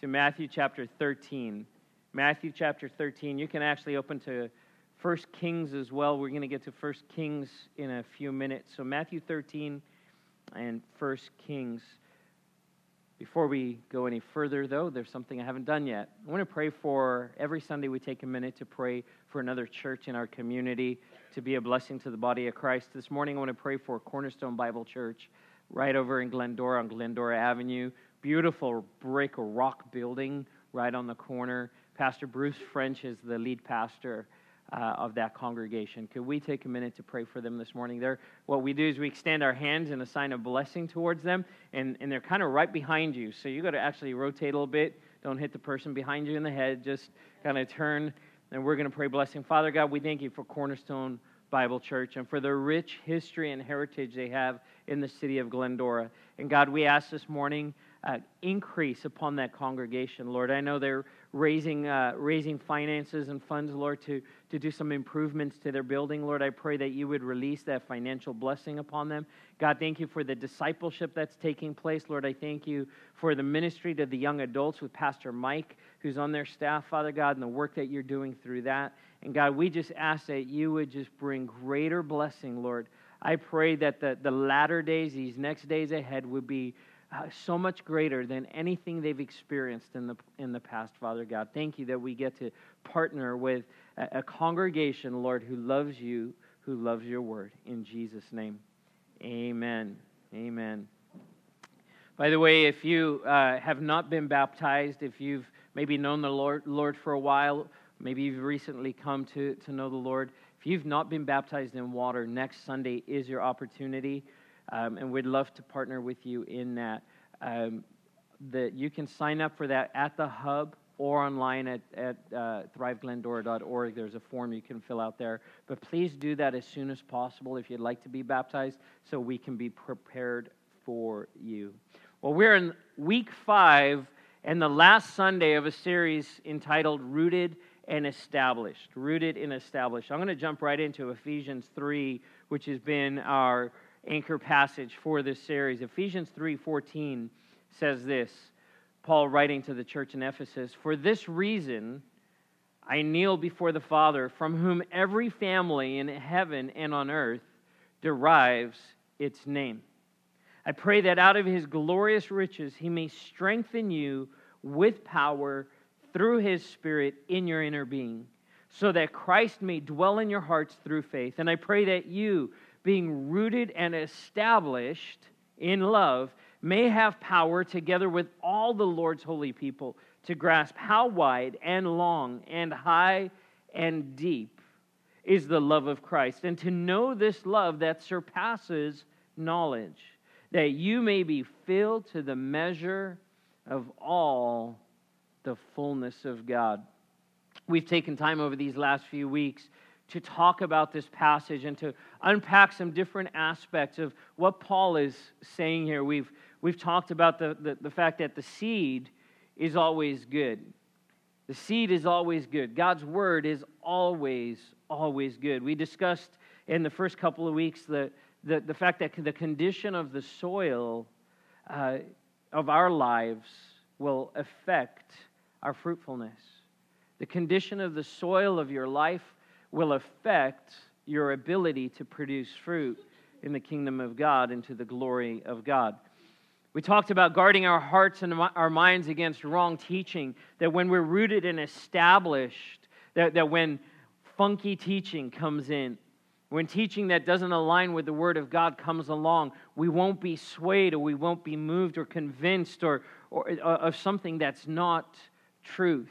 to Matthew chapter 13. Matthew chapter 13. You can actually open to 1 Kings as well. We're going to get to 1 Kings in a few minutes. So, Matthew 13 and 1 Kings. Before we go any further, though, there's something I haven't done yet. I want to pray for every Sunday we take a minute to pray for another church in our community to be a blessing to the body of Christ. This morning, I want to pray for Cornerstone Bible Church right over in Glendora on Glendora Avenue. Beautiful brick or rock building right on the corner. Pastor Bruce French is the lead pastor uh, of that congregation. Could we take a minute to pray for them this morning? There, what we do is we extend our hands in a sign of blessing towards them, and, and they're kind of right behind you. So you got to actually rotate a little bit. Don't hit the person behind you in the head. Just kind of turn, and we're going to pray blessing. Father God, we thank you for Cornerstone Bible Church and for the rich history and heritage they have in the city of Glendora. And God, we ask this morning uh, increase upon that congregation, Lord. I know they're raising, uh, raising finances and funds, Lord, to, to do some improvements to their building. Lord, I pray that you would release that financial blessing upon them. God, thank you for the discipleship that's taking place. Lord, I thank you for the ministry to the young adults with Pastor Mike, who's on their staff, Father God, and the work that you're doing through that. And God, we just ask that you would just bring greater blessing, Lord. I pray that the, the latter days, these next days ahead, would be so much greater than anything they've experienced in the, in the past, Father God. Thank you that we get to partner with a, a congregation, Lord, who loves you, who loves your word. In Jesus' name, amen. Amen. By the way, if you uh, have not been baptized, if you've maybe known the Lord, Lord for a while, maybe you've recently come to, to know the Lord, if you've not been baptized in water, next Sunday is your opportunity. Um, and we'd love to partner with you in that. Um, that you can sign up for that at the hub or online at, at uh, thriveglendora.org. There's a form you can fill out there. But please do that as soon as possible if you'd like to be baptized so we can be prepared for you. Well, we're in week five and the last Sunday of a series entitled Rooted and Established. Rooted and Established. I'm going to jump right into Ephesians 3, which has been our anchor passage for this series. Ephesians 3:14 says this. Paul writing to the church in Ephesus, "For this reason I kneel before the Father, from whom every family in heaven and on earth derives its name. I pray that out of his glorious riches he may strengthen you with power through his Spirit in your inner being, so that Christ may dwell in your hearts through faith. And I pray that you, being rooted and established in love, may have power together with all the Lord's holy people to grasp how wide and long and high and deep is the love of Christ, and to know this love that surpasses knowledge, that you may be filled to the measure of all the fullness of God. We've taken time over these last few weeks to talk about this passage and to unpack some different aspects of what Paul is saying here. We've, we've talked about the, the, the fact that the seed is always good. The seed is always good. God's word is always, always good. We discussed in the first couple of weeks the, the, the fact that the condition of the soil uh, of our lives will affect our fruitfulness. The condition of the soil of your life will affect your ability to produce fruit in the kingdom of God and to the glory of God. We talked about guarding our hearts and our minds against wrong teaching, that when we're rooted and established, that, that when funky teaching comes in, when teaching that doesn't align with the Word of God comes along, we won't be swayed or we won't be moved or convinced or, or uh, of something that's not truth.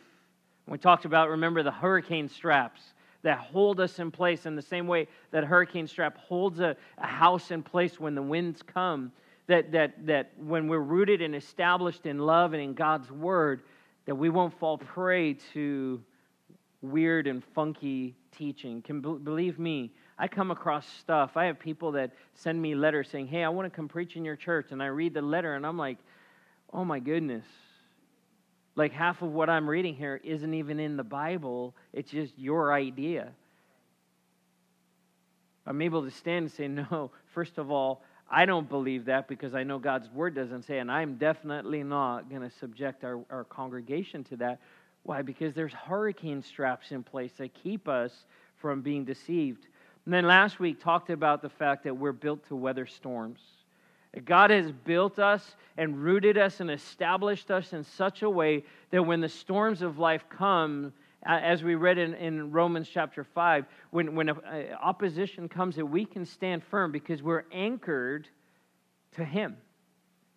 We talked about, remember, the hurricane straps that hold us in place in the same way that hurricane strap holds a, a house in place when the winds come. That, that, that when we're rooted and established in love and in God's word, that we won't fall prey to weird and funky teaching. Can believe me, I come across stuff. I have people that send me letters saying, "Hey, I want to come preach in your church," and I read the letter, and I'm like, "Oh my goodness, like half of what I'm reading here isn't even in the Bible, it's just your idea. I'm able to stand and say, no, first of all, I don't believe that because I know God's word doesn't say, and I'm definitely not going to subject our, our congregation to that. Why? Because there's hurricane straps in place that keep us from being deceived. And then last week talked about the fact that we're built to weather storms. God has built us and rooted us and established us in such a way that when the storms of life come, as we read in, in Romans chapter 5, when, when opposition comes, that we can stand firm because we're anchored to Him.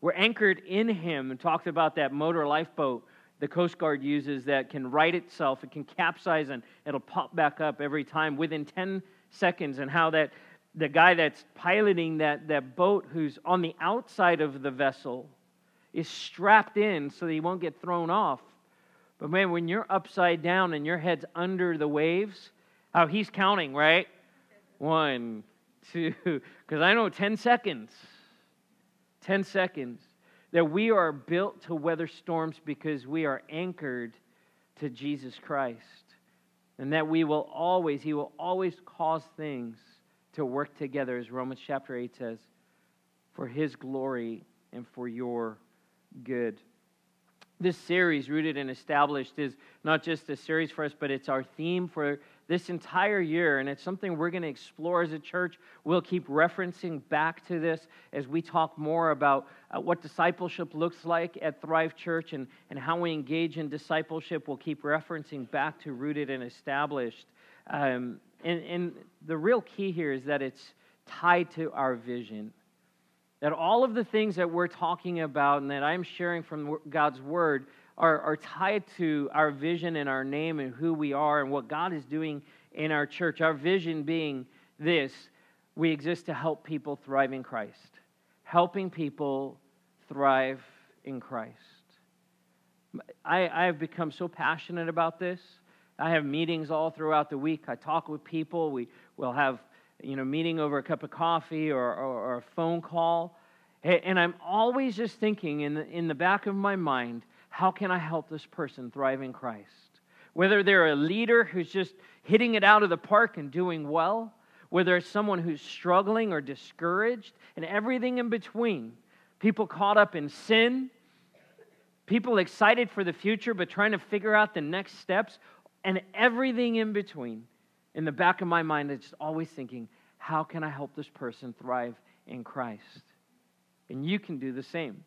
We're anchored in Him and talked about that motor lifeboat the Coast Guard uses that can right itself. It can capsize and it'll pop back up every time within 10 seconds, and how that the guy that's piloting that, that boat who's on the outside of the vessel is strapped in so that he won't get thrown off. But man, when you're upside down and your head's under the waves, how he's counting, right? One, two, because I know 10 seconds. 10 seconds. That we are built to weather storms because we are anchored to Jesus Christ. And that we will always, He will always cause things to work together, as Romans chapter 8 says, for His glory and for your good. This series, Rooted and Established, is not just a series for us, but it's our theme for this entire year, and it's something we're going to explore as a church. We'll keep referencing back to this as we talk more about uh, what discipleship looks like at Thrive Church and, and how we engage in discipleship. We'll keep referencing back to Rooted and Established. Um, and, and the real key here is that it's tied to our vision. That all of the things that we're talking about and that I'm sharing from God's Word are, are tied to our vision and our name and who we are and what God is doing in our church. Our vision being this we exist to help people thrive in Christ, helping people thrive in Christ. I, I have become so passionate about this I have meetings all throughout the week. I talk with people. We will have you know meeting over a cup of coffee or, or, or a phone call, and I'm always just thinking in the, in the back of my mind, how can I help this person thrive in Christ? Whether they're a leader who's just hitting it out of the park and doing well, whether it's someone who's struggling or discouraged, and everything in between. People caught up in sin, people excited for the future but trying to figure out the next steps, and everything in between. In the back of my mind, it's always thinking, how can I help this person thrive in Christ? And you can do the same.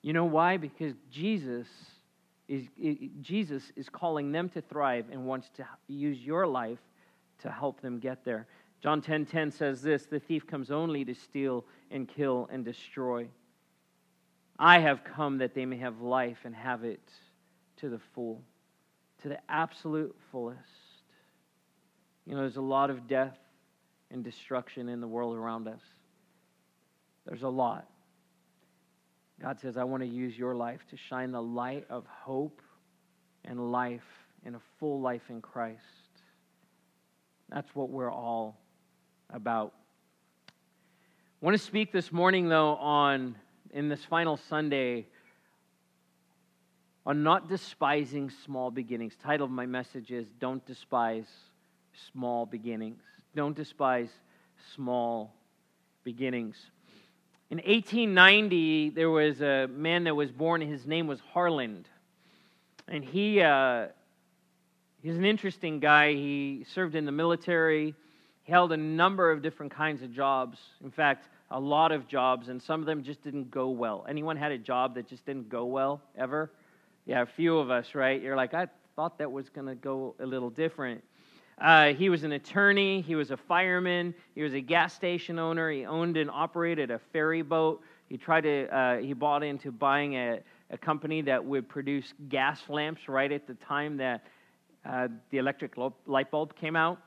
You know why? Because Jesus is, Jesus is calling them to thrive and wants to use your life to help them get there. John 10:10 10, 10 says this, the thief comes only to steal and kill and destroy. I have come that they may have life and have it to the full to the absolute fullest. You know, there's a lot of death and destruction in the world around us. There's a lot. God says, I want to use your life to shine the light of hope and life and a full life in Christ. That's what we're all about. I want to speak this morning, though, on, in this final Sunday, on not despising small beginnings. Title of my message is Don't Despise Small Beginnings. Don't despise small beginnings. In 1890, there was a man that was born, his name was Harland. And he, uh, he's an interesting guy. He served in the military, he held a number of different kinds of jobs. In fact, a lot of jobs, and some of them just didn't go well. Anyone had a job that just didn't go well ever? Yeah, a few of us, right? You're like, I thought that was going to go a little different. Uh, he was an attorney, he was a fireman, he was a gas station owner, he owned and operated a ferry boat. He tried to, uh, he bought into buying a, a company that would produce gas lamps right at the time that uh, the electric light bulb came out,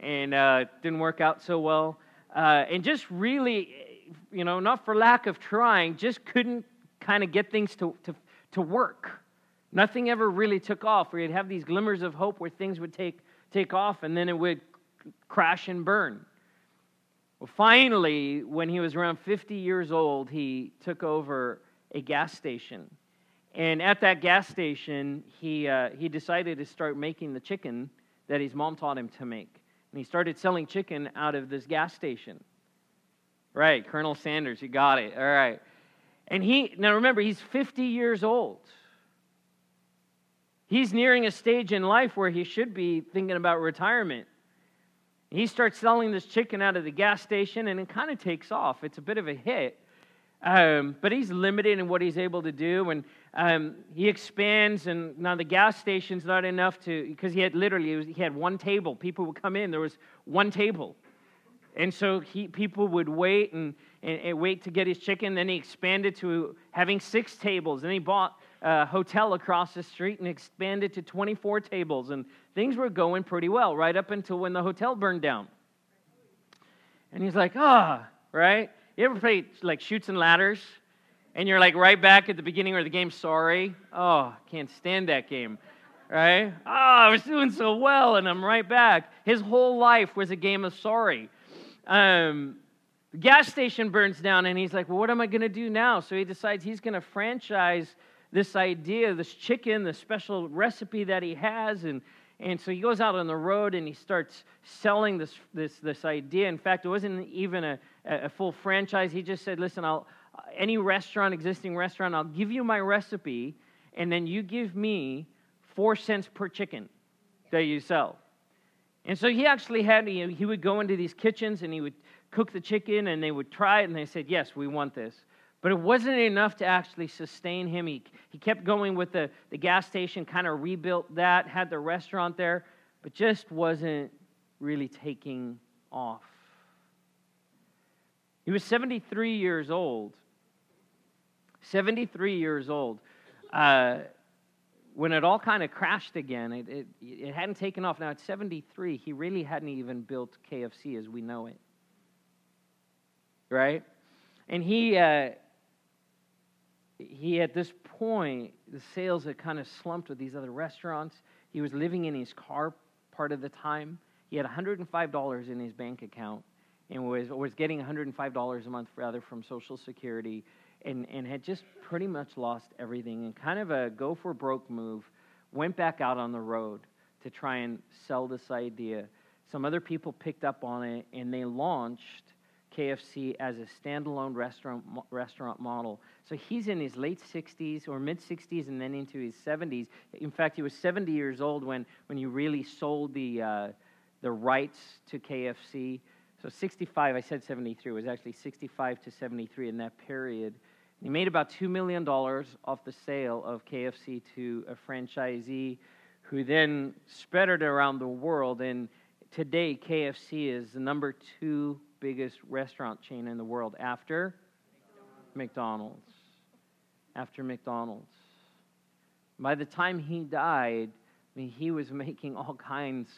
and uh, didn't work out so well. Uh, and just really, you know, not for lack of trying, just couldn't kind of get things to, to, to work. Nothing ever really took off, where you'd have these glimmers of hope where things would take, take off and then it would crash and burn. Well, finally, when he was around 50 years old, he took over a gas station. And at that gas station, he, uh, he decided to start making the chicken that his mom taught him to make. And he started selling chicken out of this gas station. Right, Colonel Sanders, you got it. All right. And he, now remember, he's 50 years old. He's nearing a stage in life where he should be thinking about retirement. He starts selling this chicken out of the gas station and it kind of takes off. It's a bit of a hit. Um, but he's limited in what he's able to do. And um, he expands, and now the gas station's not enough to, because he had literally, was, he had one table. People would come in, there was one table. And so he, people would wait and, and, and, wait to get his chicken. Then he expanded to having six tables. Then he bought a hotel across the street and expanded to 24 tables. And things were going pretty well right up until when the hotel burned down. And he's like, ah, oh, right? You ever play like Chutes and Ladders? And you're like right back at the beginning of the game, sorry. Oh, can't stand that game right? Oh, I was doing so well, and I'm right back. His whole life was a game of sorry. Um, the gas station burns down, and he's like, Well, what am I going to do now? So he decides he's going to franchise this idea, this chicken, the special recipe that he has. And, and so he goes out on the road and he starts selling this, this, this idea. In fact, it wasn't even a, a full franchise. He just said, Listen, I'll, any restaurant, existing restaurant, I'll give you my recipe, and then you give me four cents per chicken that you sell. And so he actually had, he would go into these kitchens and he would cook the chicken and they would try it and they said, Yes, we want this. But it wasn't enough to actually sustain him. He, he kept going with the, the gas station, kind of rebuilt that, had the restaurant there, but just wasn't really taking off. He was 73 years old. 73 years old. Uh, when it all kind of crashed again, it, it, it hadn't taken off. Now, at 73, he really hadn't even built KFC as we know it. Right? And he, uh, he, at this point, the sales had kind of slumped with these other restaurants. He was living in his car part of the time. He had $105 in his bank account and was, was getting $105 a month rather from Social Security and, and had just pretty much lost everything and kind of a go for broke move, went back out on the road to try and sell this idea. Some other people picked up on it and they launched KFC as a standalone restaurant restaurant model. So he's in his late 60s or mid 60s and then into his 70s. In fact, he was 70 years old when, when he really sold the, uh, the rights to KFC. So 65, I said 73, was actually 65 to 73 in that period. He made about $2 million off the sale of KFC to a franchisee who then spread it around the world. And today, KFC is the number two biggest restaurant chain in the world after McDonald's. After McDonald's. By the time he died, I mean, he was making all kinds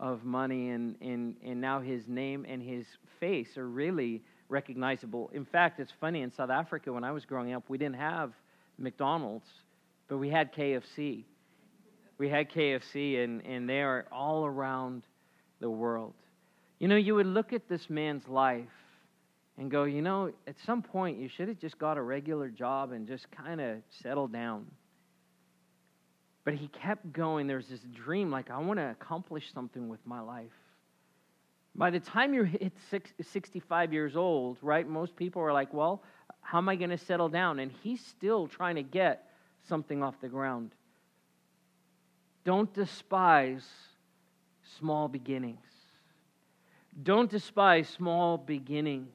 of money, and, and, and now his name and his face are really recognizable. In fact, it's funny, in South Africa, when I was growing up, we didn't have McDonald's, but we had KFC. We had KFC, and, and they are all around the world. You know, you would look at this man's life and go, you know, at some point you should have just got a regular job and just kind of settled down. But he kept going. There's this dream, like, I want to accomplish something with my life. By the time you're hit 65 years old, right, most people are like, well, how am I going to settle down? And he's still trying to get something off the ground. Don't despise small beginnings. Don't despise small beginnings.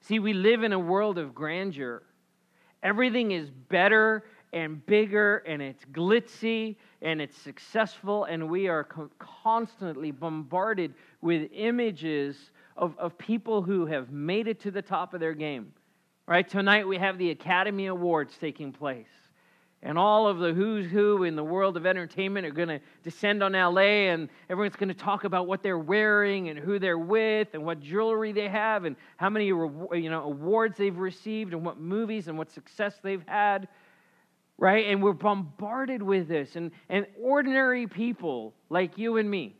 See, we live in a world of grandeur. Everything is better and bigger and it's glitzy and it's successful, and we are co- constantly bombarded with images of, of people who have made it to the top of their game. Right? Tonight we have the Academy Awards taking place. And all of the who's who in the world of entertainment are going to descend on LA, and everyone's going to talk about what they're wearing and who they're with and what jewelry they have and how many you know, awards they've received and what movies and what success they've had right? And we're bombarded with this. And, and ordinary people like you and me,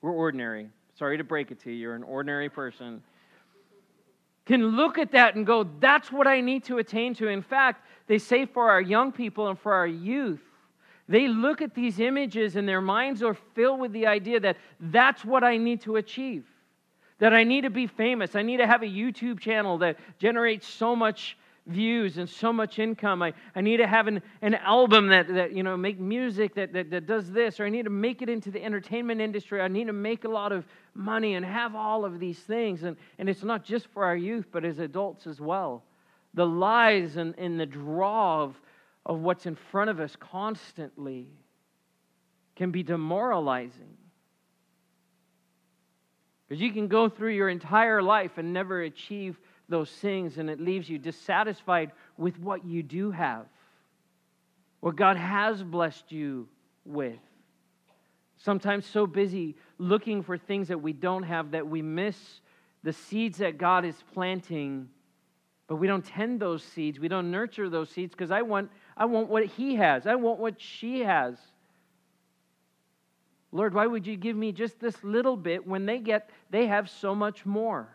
we're ordinary. Sorry to break it to you, you're an ordinary person. Can look at that and go, that's what I need to attain to. In fact, they say for our young people and for our youth, they look at these images and their minds are filled with the idea that that's what I need to achieve. that I need to be famous. I need to have a YouTube channel that generates so much views and so much income. I, I need to have an, an album that, that, you know, make music that, that, that does this, or I need to make it into the entertainment industry. I need to make a lot of money and have all of these things. And, and it's not just for our youth, but as adults as well. The lies and, and the draw of, of what's in front of us constantly can be demoralizing. Because you can go through your entire life and never achieve those things, and it leaves you dissatisfied with what you do have, what God has blessed you with. Sometimes so busy looking for things that we don't have that we miss the seeds that God is planting, but we don't tend those seeds. We don't nurture those seeds because I want, I want what He has, I want what she has. Lord, why would you give me just this little bit when they get they have so much more?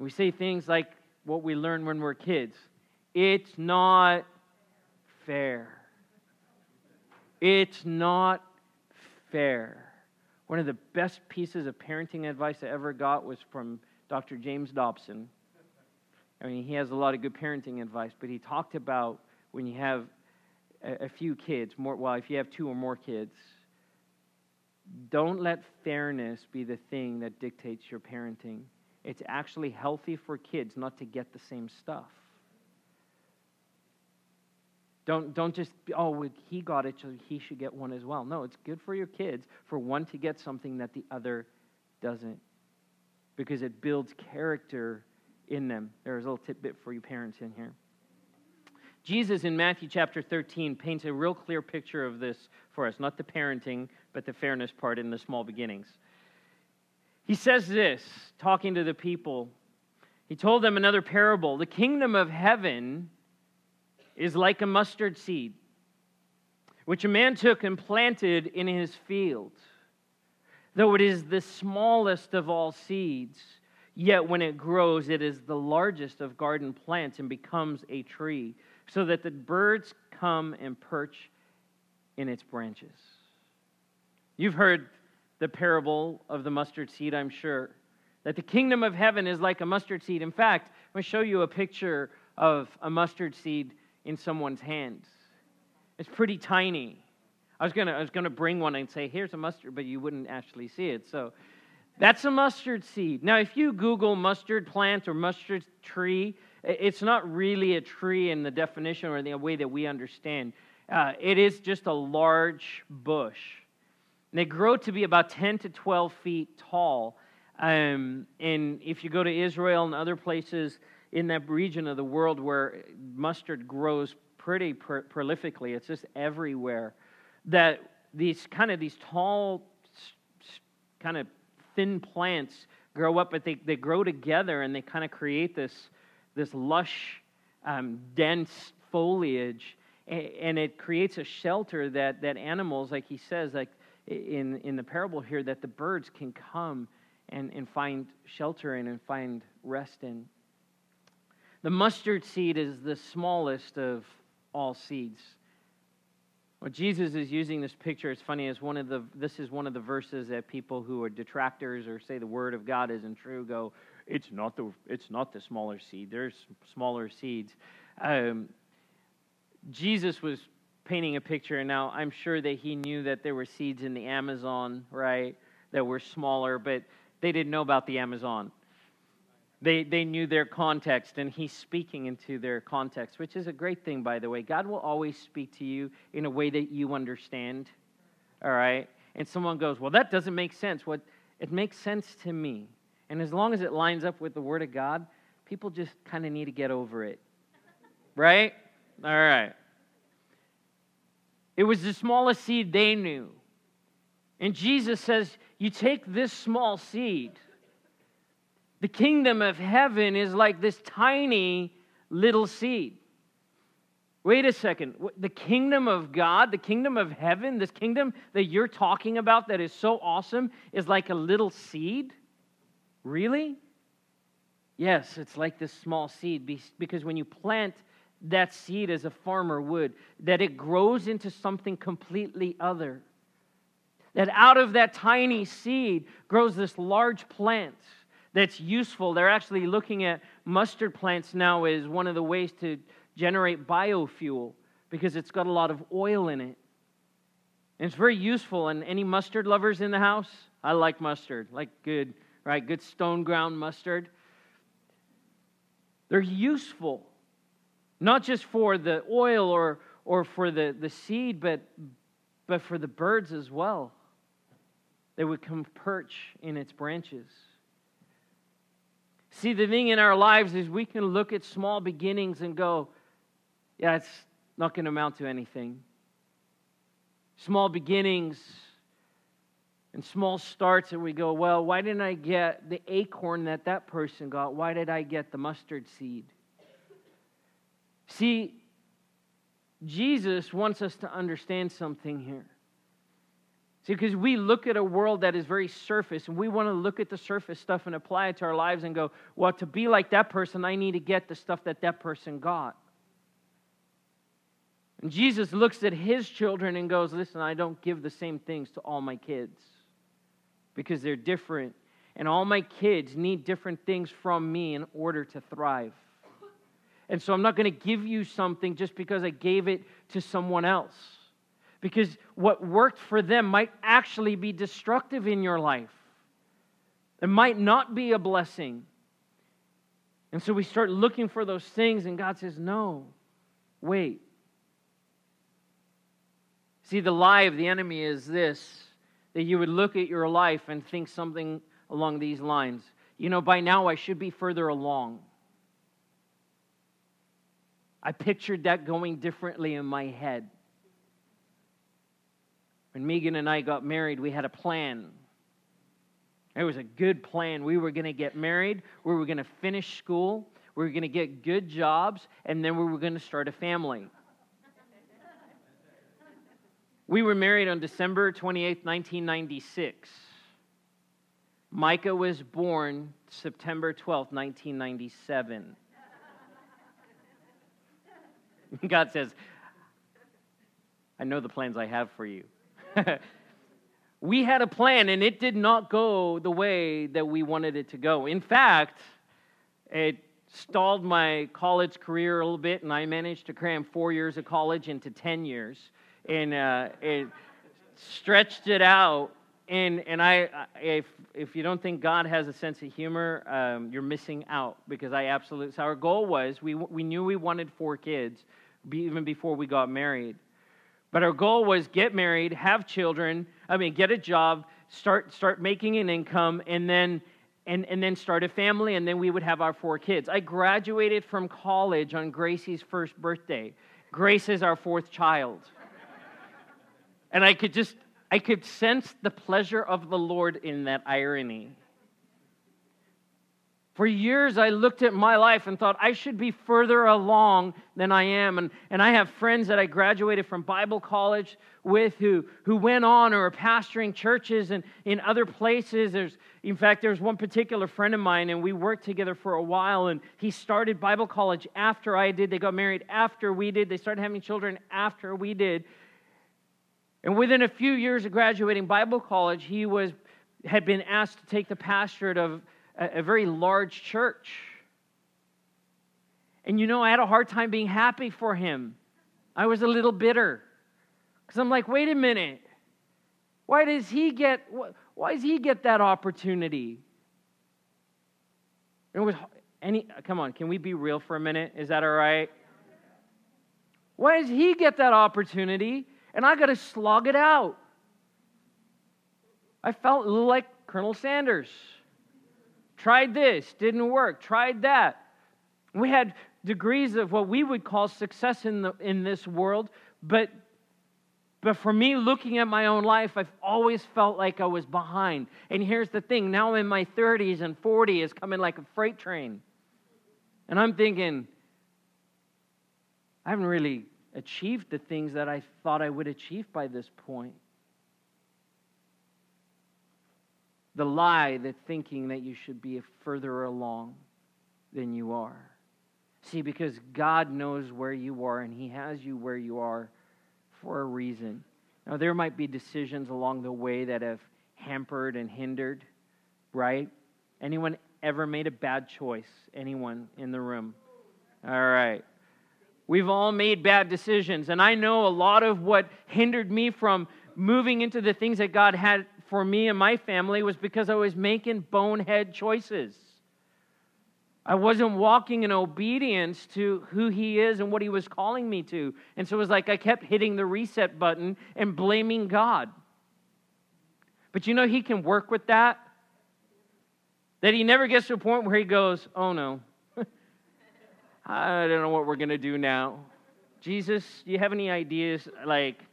We say things like what we learn when we're kids. It's not fair. It's not fair. One of the best pieces of parenting advice I ever got was from Dr. James Dobson. I mean, he has a lot of good parenting advice, but he talked about when you have a, a few kids, more well, if you have two or more kids, don't let fairness be the thing that dictates your parenting. It's actually healthy for kids not to get the same stuff. Don't, don't just, oh, he got it, so he should get one as well. No, it's good for your kids for one to get something that the other doesn't because it builds character in them. There's a little tidbit for you parents in here. Jesus in Matthew chapter 13 paints a real clear picture of this for us, not the parenting, but the fairness part in the small beginnings. He says this, talking to the people. He told them another parable. The kingdom of heaven is like a mustard seed, which a man took and planted in his field. Though it is the smallest of all seeds, yet when it grows, it is the largest of garden plants and becomes a tree so that the birds come and perch in its branches. You've heard the parable of the mustard seed, I'm sure. That the kingdom of heaven is like a mustard seed. In fact, I'm going to show you a picture of a mustard seed in someone's hands. It's pretty tiny. I was going to I was to bring one and say, "Here's a mustard," but you wouldn't actually see it. So that's a mustard seed. Now, if you Google mustard plant or mustard tree, it's not really a tree in the definition or the way that we understand. Uh, it is just a large bush. And they grow to be about 10 to 12 feet tall. Um, and if you go to Israel and other places in that region of the world where mustard grows pretty pr- prolifically, it's just everywhere, that these kind of these tall, kind of thin plants grow up, but they, they grow together and they kind of create this this lush, um, dense foliage, and it creates a shelter that, that animals, like he says, like in, in the parable here, that the birds can come and, and find shelter in and find rest in. The mustard seed is the smallest of all seeds. Well, Jesus is using this picture, it's funny, as one of the this is one of the verses that people who are detractors or say the word of God isn't true go, it's not the it's not the smaller seed. There's smaller seeds. Um, Jesus was painting a picture, and now I'm sure that he knew that there were seeds in the Amazon, right, that were smaller, but they didn't know about the Amazon. They, they knew their context, and he's speaking into their context, which is a great thing, by the way. God will always speak to you in a way that you understand, all right? And someone goes, Well, that doesn't make sense. What it makes sense to me. And as long as it lines up with the Word of God, people just kind of need to get over it. Right? All right. It was the smallest seed they knew. And Jesus says, You take this small seed. The kingdom of heaven is like this tiny little seed. Wait a second. The kingdom of God, the kingdom of heaven, this kingdom that you're talking about that is so awesome, is like a little seed? Really? Yes, it's like this small seed because when you plant that seed as a farmer would, that it grows into something completely other. That out of that tiny seed grows this large plant that's useful. They're actually looking at mustard plants now as one of the ways to generate biofuel because it's got a lot of oil in it. And it's very useful. And any mustard lovers in the house? I like mustard, like good, right? Good stone ground mustard. They're useful, not just for the oil or, or for the, the seed, but, but for the birds as well. They would come perch in its branches. See, the thing in our lives is we can look at small beginnings and go, yeah, it's not going to amount to anything. Small beginnings and small starts, and we go, well, why didn't I get the acorn that that person got? Why did I get the mustard seed? See, Jesus wants us to understand something here. See, because we look at a world that is very surface, and we want to look at the surface stuff and apply it to our lives and go, well, to be like that person, I need to get the stuff that that person got. And Jesus looks at his children and goes, Listen, I don't give the same things to all my kids because they're different. And all my kids need different things from me in order to thrive. And so I'm not going to give you something just because I gave it to someone else. Because what worked for them might actually be destructive in your life. It might not be a blessing. And so we start looking for those things, and God says, No, wait. See, the lie of the enemy is this that you would look at your life and think something along these lines. You know, by now I should be further along. I pictured that going differently in my head. When Megan and I got married, we had a plan. It was a good plan. We were going to get married, we were going to finish school, we were going to get good jobs, and then we were going to start a family. We were married on December 28, 1996. Micah was born September 12, 1997. God says, I know the plans I have for you. we had a plan, and it did not go the way that we wanted it to go. In fact, it stalled my college career a little bit, and I managed to cram four years of college into 10 years and uh, it stretched it out. And, and I, if, if you don't think God has a sense of humor, um, you're missing out because I absolutely, so our goal was we, we knew we wanted four kids even before we got married. But our goal was get married, have children, I mean, get a job, start, start making an income, and then, and, and then start a family, and then we would have our four kids. I graduated from college on Gracie's first birthday. Grace is our fourth child. And I could just, I could sense the pleasure of the Lord in that irony. For years, I looked at my life and thought I should be further along than I am. And, and I have friends that I graduated from Bible college with who, who went on or are pastoring churches and in other places. There's, in fact, there's one particular friend of mine, and we worked together for a while. And he started Bible college after I did. They got married after we did. They started having children after we did. And within a few years of graduating Bible college, he was, had been asked to take the pastorate of a, a very large church. And you know, I had a hard time being happy for him. I was a little bitter. Because I'm like, wait a minute. Why does he get why does he get that opportunity? It was any come on, can we be real for a minute? Is that all right? Why does he get that opportunity? and I got to slog it out. I felt like Colonel Sanders. Tried this, didn't work. Tried that. We had degrees of what we would call success in, the, in this world, but, but for me, looking at my own life, I've always felt like I was behind. And here's the thing now in my 30s and 40 is coming like a freight train. And I'm thinking, I haven't really achieved the things that I thought I would achieve by this point. The lie, the thinking that you should be further along than you are. See, because God knows where you are and He has you where you are for a reason. Now, there might be decisions along the way that have hampered and hindered, right? Anyone ever made a bad choice? Anyone in the room? All right. We've all made bad decisions. And I know a lot of what hindered me from moving into the things that God had for me and my family was because I was making bonehead choices. I wasn't walking in obedience to who He is and what He was calling me to. And so it was like I kept hitting the reset button and blaming God. But you know, He can work with that. That He never gets to a point where He goes, Oh no, I don't know what we're going to do now. Jesus, do you have any ideas? Like,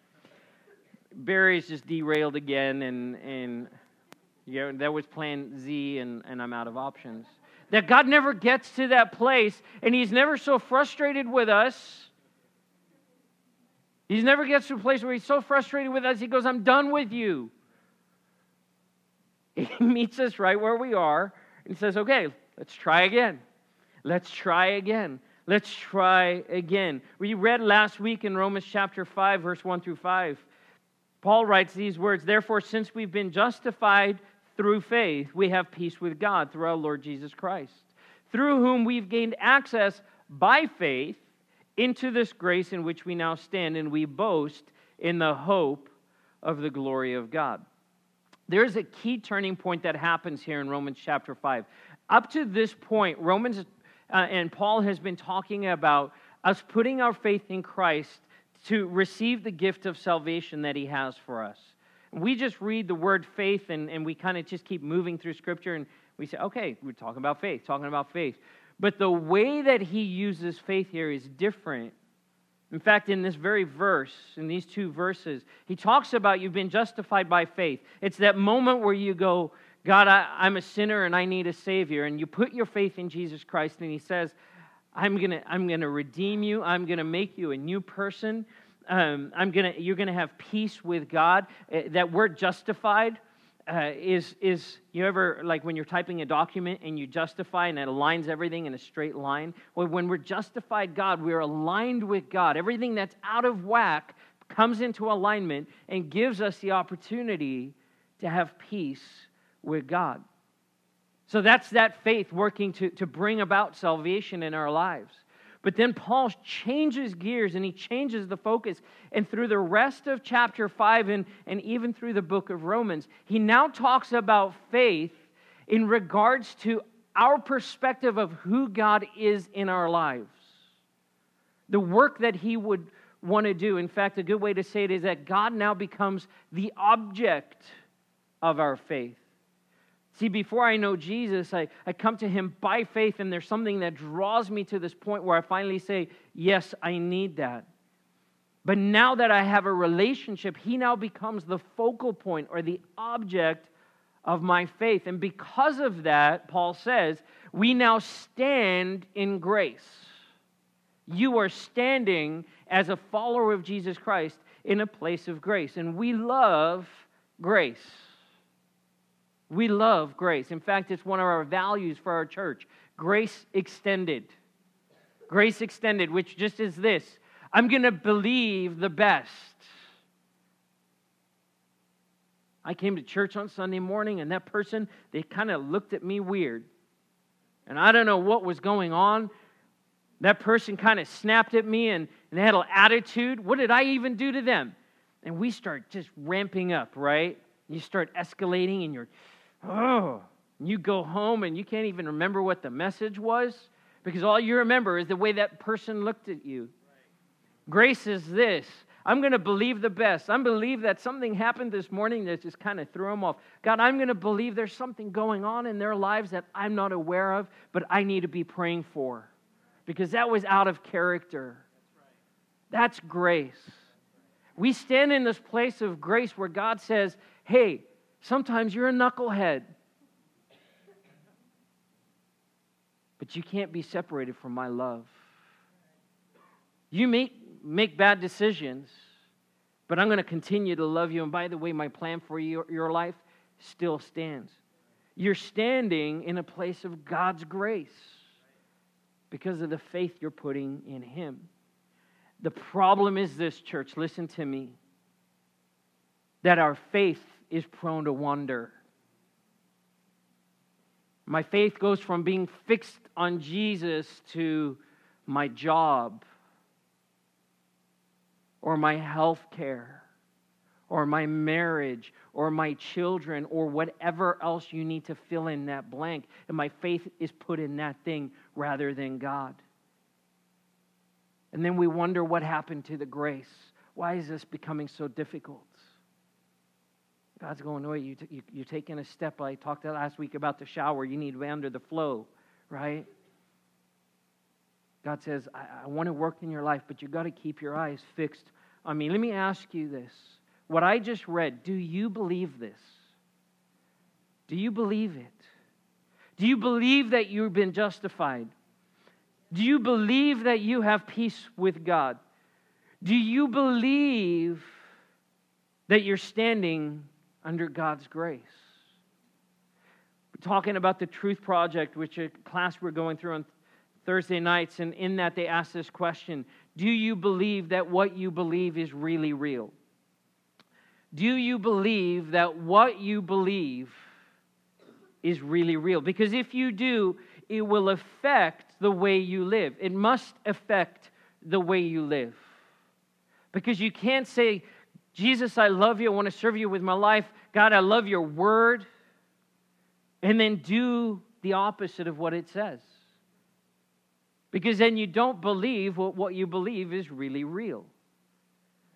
Barry's just derailed again, and, and you know, that was plan Z, and, and I'm out of options. That God never gets to that place, and He's never so frustrated with us. He never gets to a place where He's so frustrated with us, He goes, I'm done with you. He meets us right where we are and says, Okay, let's try again. Let's try again. Let's try again. We read last week in Romans chapter 5, verse 1 through 5. Paul writes these words Therefore, since we've been justified through faith, we have peace with God through our Lord Jesus Christ, through whom we've gained access by faith into this grace in which we now stand, and we boast in the hope of the glory of God. There's a key turning point that happens here in Romans chapter 5. Up to this point, Romans uh, and Paul has been talking about us putting our faith in Christ to receive the gift of salvation that he has for us. We just read the word faith and, and we kind of just keep moving through scripture and we say, okay, we're talking about faith, talking about faith. But the way that he uses faith here is different. In fact, in this very verse, in these two verses, he talks about you've been justified by faith. It's that moment where you go, God, I, am a sinner and I need a Savior. And you put your faith in Jesus Christ, and He says, I'm going to I'm gonna redeem you, I'm going to make you a new person. Um, I'm gonna, you're going to have peace with God. Uh, that word justified uh, is, is, you ever, like when you're typing a document and you justify and it aligns everything in a straight line? Well, when we're justified God, we're aligned with God. Everything that's out of whack comes into alignment and gives us the opportunity to have peace with God. So that's that faith working to, to bring about salvation in our lives. But then Paul changes gears and he changes the focus. And through the rest of chapter 5 and, and even through the book of Romans, he now talks about faith in regards to our perspective of who God is in our lives, the work that he would want to do. In fact, a good way to say it is that God now becomes the object of our faith. See, before I know Jesus, I, I come to him by faith, and there's something that draws me to this point where I finally say, Yes, I need that. But now that I have a relationship, he now becomes the focal point or the object of my faith. And because of that, Paul says, we now stand in grace. You are standing as a follower of Jesus Christ in a place of grace. And we love grace. We love grace. In fact, it's one of our values for our church grace extended. Grace extended, which just is this I'm going to believe the best. I came to church on Sunday morning, and that person, they kind of looked at me weird. And I don't know what was going on. That person kind of snapped at me and, and they had an attitude. What did I even do to them? And we start just ramping up, right? You start escalating, and you're oh, you go home and you can't even remember what the message was because all you remember is the way that person looked at you. Grace is this. I'm going to believe the best. I'm believe that something happened this morning that just kind of threw them off. God, I'm going to believe there's something going on in their lives that I'm not aware of, but I need to be praying for because that was out of character. That's grace. We stand in this place of grace where God says, Hey, Sometimes you're a knucklehead. But you can't be separated from my love. You make, make bad decisions, but I'm going to continue to love you. And by the way, my plan for your, your life still stands. You're standing in a place of God's grace because of the faith you're putting in Him. The problem is this, church, listen to me. that our faith is prone to wander. My faith goes from being fixed on Jesus to my job or my health care or my marriage or my children or whatever else you need to fill in that blank. And my faith is put in that thing rather than God. And then we wonder what happened to the grace. Why is this becoming so difficult? God's going, no, you, t- you, you're taking a step. I talked last week about the shower. You need to be under the flow, right? God says, I, I want to work in your life, but you've got to keep your eyes fixed on me. Let me ask you this. What I just read, do you believe this? Do you believe it? Do you believe that you've been justified? Do you believe that you have peace with God? Do you believe that you're standing under God's grace. We're talking about the Truth Project, which a class we're going through on Thursday nights, and in that they ask this question Do you believe that what you believe is really real? Do you believe that what you believe is really real? Because if you do, it will affect the way you live. It must affect the way you live. Because you can't say, Jesus, I love you. I want to serve you with my life. God, I love your word. And then do the opposite of what it says. Because then you don't believe what, what you believe is really real.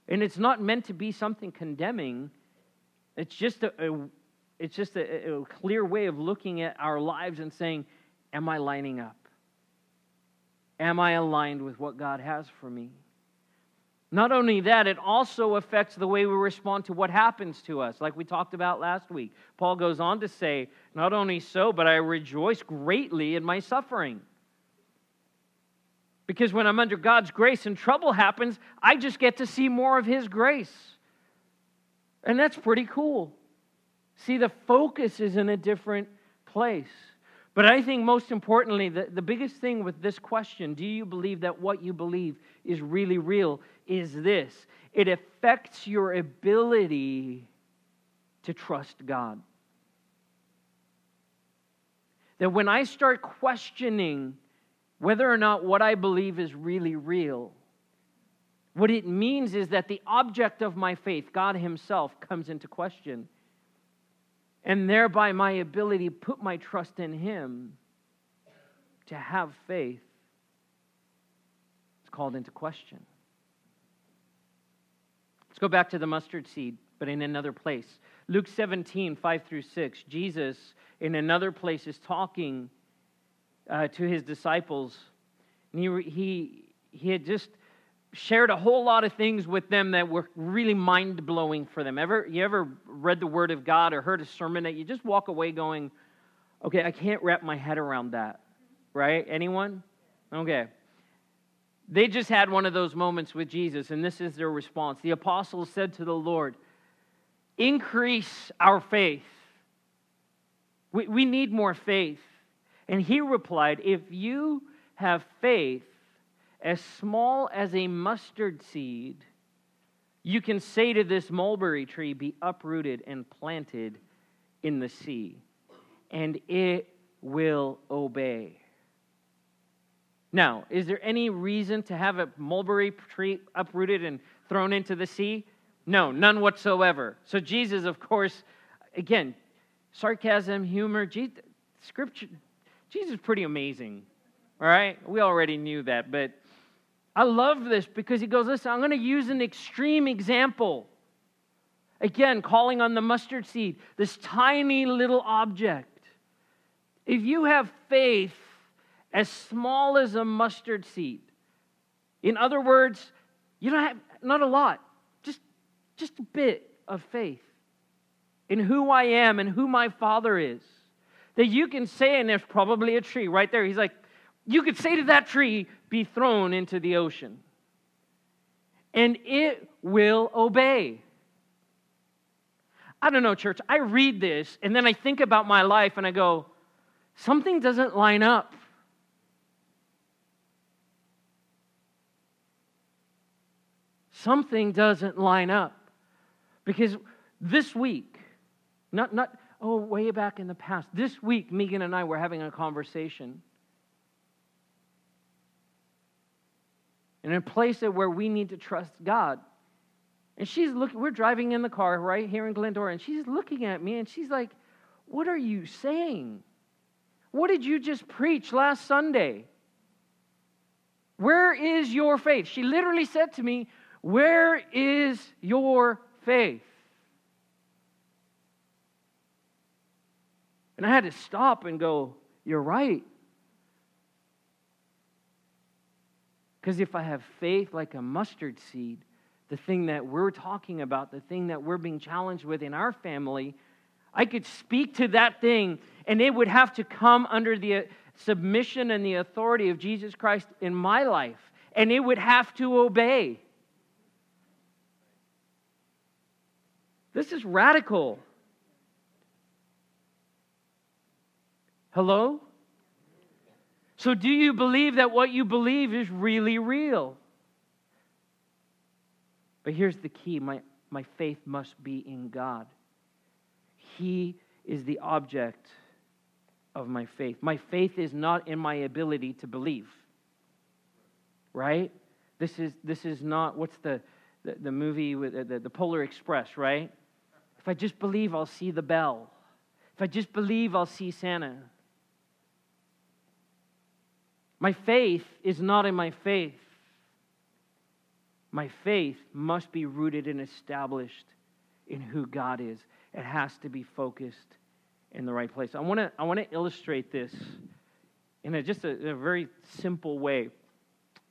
And it's not meant to be something condemning. It's just a, a it's just a, a clear way of looking at our lives and saying, Am I lining up? Am I aligned with what God has for me? Not only that, it also affects the way we respond to what happens to us, like we talked about last week. Paul goes on to say, Not only so, but I rejoice greatly in my suffering. Because when I'm under God's grace and trouble happens, I just get to see more of His grace. And that's pretty cool. See, the focus is in a different place. But I think most importantly, the, the biggest thing with this question, do you believe that what you believe is really real, is this it affects your ability to trust God. That when I start questioning whether or not what I believe is really real, what it means is that the object of my faith, God Himself, comes into question and thereby my ability to put my trust in Him to have faith is called into question. Let's go back to the mustard seed, but in another place. Luke 17, 5 through 6. Jesus, in another place, is talking uh, to his disciples. And he, he, he had just shared a whole lot of things with them that were really mind blowing for them. Ever you ever read the Word of God or heard a sermon that you just walk away going, "Okay, I can't wrap my head around that." Right? Anyone? Okay. They just had one of those moments with Jesus, and this is their response. The apostles said to the Lord, "Increase our faith. We, we need more faith." And he replied, "If you have faith." As small as a mustard seed, you can say to this mulberry tree, Be uprooted and planted in the sea, and it will obey. Now, is there any reason to have a mulberry tree uprooted and thrown into the sea? No, none whatsoever. So, Jesus, of course, again, sarcasm, humor, Jesus, scripture, Jesus is pretty amazing. All right? We already knew that, but I love this because he goes, Listen, I'm going to use an extreme example. Again, calling on the mustard seed, this tiny little object. If you have faith as small as a mustard seed, in other words, you don't have not a lot, just, just a bit of faith in who I am and who my Father is, that you can say, and there's probably a tree right there. He's like, you could say to that tree, be thrown into the ocean. And it will obey. I don't know, church. I read this and then I think about my life and I go, something doesn't line up. Something doesn't line up. Because This week, not, not, oh, way back in the past, this week, Megan and I were having a conversation. In a place where we need to trust God. And she's looking, we're driving in the car right here in Glendora, and she's looking at me and she's like, What are you saying? What did you just preach last Sunday? Where is your faith? She literally said to me, Where is your faith? And I had to stop and go, You're right. Because if I have faith like a mustard seed, the thing that we're talking about, the thing that we're being challenged with in our family, I could speak to that thing and it would have to come under the uh, submission and the authority of Jesus Christ in my life, and it would have to obey. This is radical. Hello? So, do you believe that what you believe is really real? But here's the key my, my faith must be in God. He is the object of my faith. My faith is not in my ability to believe. Right? This is, this is not, what's the, the, the movie with the, the Polar Express, right? If I just believe, I'll see the bell. If I just believe, I'll see Santa. My faith is not in my faith. My faith must be rooted and established in who God is. It has to be focused in the right place. I want to I want to illustrate this in a, just a, a very simple way.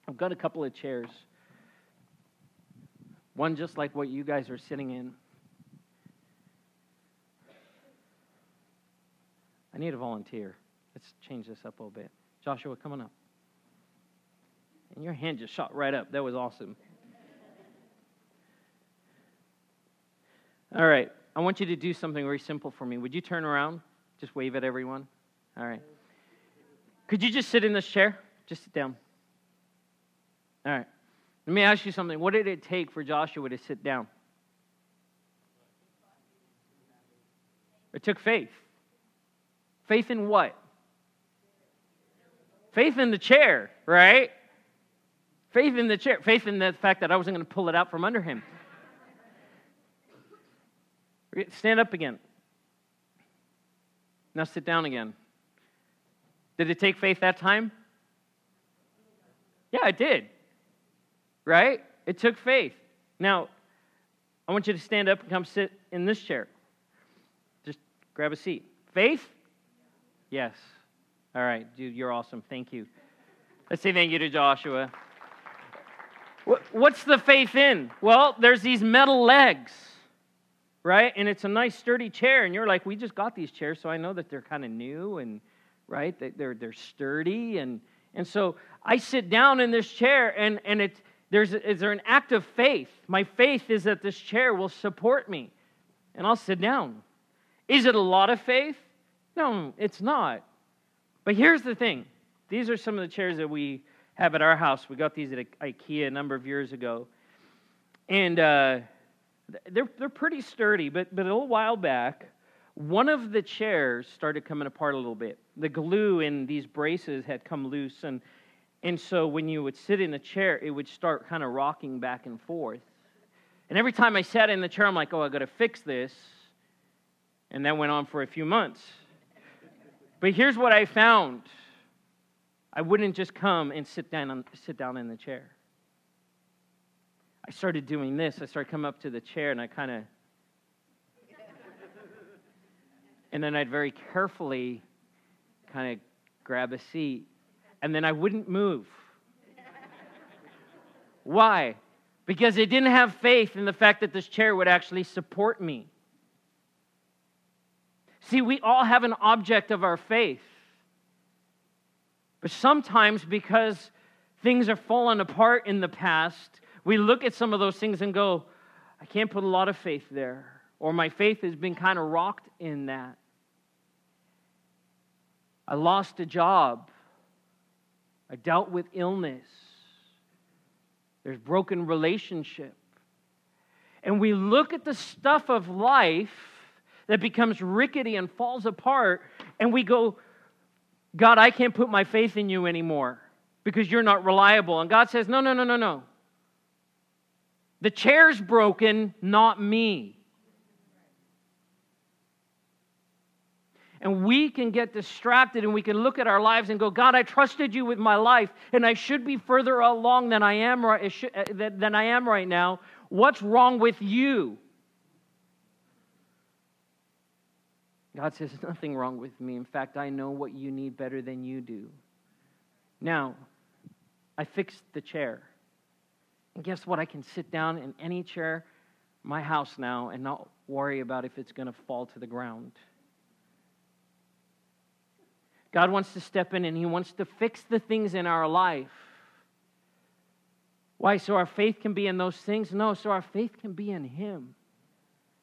I've got a couple of chairs. One just like what you guys are sitting in. I need a volunteer. Let's change this up a little bit. Joshua, come on up. And your hand just shot right up. That was awesome. All right. I want you to do something very simple for me. Would you turn around? Just wave at everyone. All right. Could you just sit in this chair? Just sit down. All right. Let me ask you something. What did it take for Joshua to sit down? It took faith. Faith in what? Faith in the chair, right? Faith in the chair. Faith in the fact that I wasn't going to pull it out from under him. Stand up again. Now sit down again. Did it take faith that time? Yeah, it did. Right? It took faith. Now, I want you to stand up and come sit in this chair. Just grab a seat. Faith? Yes. All right, dude, you're awesome. Thank you. Let's say thank you to Joshua. What's the faith in? Well, there's these metal legs right? And it's a nice sturdy chair, and you're like, we just got these chairs, so I know that they're kind of new and right, they're they're sturdy, and and so I sit down in this chair, and and it, there's is there an act of faith? My faith is that this chair will support me, and I'll sit down. Is it a lot of faith? No, it's not. But here's the thing: these are some of the chairs that we have at our house. We got these at IKEA a number of years ago, and. Uh, they're, they're pretty sturdy, but, but a little while back, one of the chairs started coming apart a little bit. The glue in these braces had come loose, and, and so when you would sit in a chair, it would start kind of rocking back and forth. And every time I sat in the chair, I'm like, oh, I got to fix this. And that went on for a few months. But here's what I found I wouldn't just come and sit down, sit down in the chair. I started doing this. I started coming up to the chair and I kind of. and then I'd very carefully kind of grab a seat. And then I wouldn't move. Why? Because I didn't have faith in the fact that this chair would actually support me. See, we all have an object of our faith. But sometimes, because things are fallen apart in the past, we look at some of those things and go, I can't put a lot of faith there, or my faith has been kind of rocked in that. I lost a job. I dealt with illness. There's broken relationship. and we look at the stuff of life that becomes rickety and falls apart, and we go, God, I can't put my faith in you anymore because you're not reliable. And God says, No, no, no, no, no. The chair's broken, not me. And we can get distracted and we can look at our lives and go, God, I trusted you with my life, and I should be further along than I am right, than I am right now. What's wrong with you? God says, Nothing wrong with me. In fact, I know what you need better than you do. Now, I fixed the chair. And guess what? I can sit down in any chair, my house now, and not worry about if it's going to fall to the ground. God wants to step in and He wants to fix the things in our life. Why? So our faith can be in those things? No, so our faith can be in Him,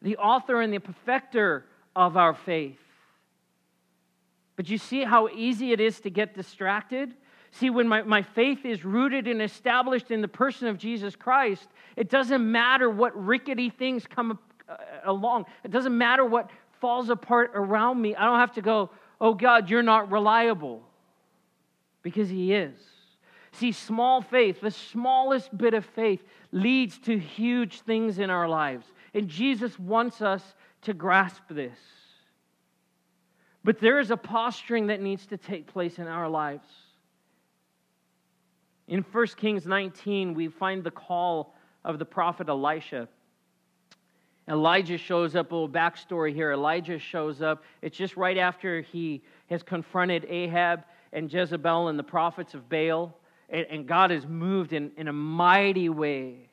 the author and the perfecter of our faith. But you see how easy it is to get distracted? See, when my, my faith is rooted and established in the person of Jesus Christ, it doesn't matter what rickety things come uh, along. It doesn't matter what falls apart around me. I don't have to go, oh God, you're not reliable. Because He is. See, small faith, the smallest bit of faith, leads to huge things in our lives. And Jesus wants us to grasp this. But there is a posturing that needs to take place in our lives. In 1 Kings 19, we find the call of the prophet Elisha. Elijah shows up, a little backstory here. Elijah shows up. It's just right after he has confronted Ahab and Jezebel and the prophets of Baal. And, God has moved in, in a mighty way.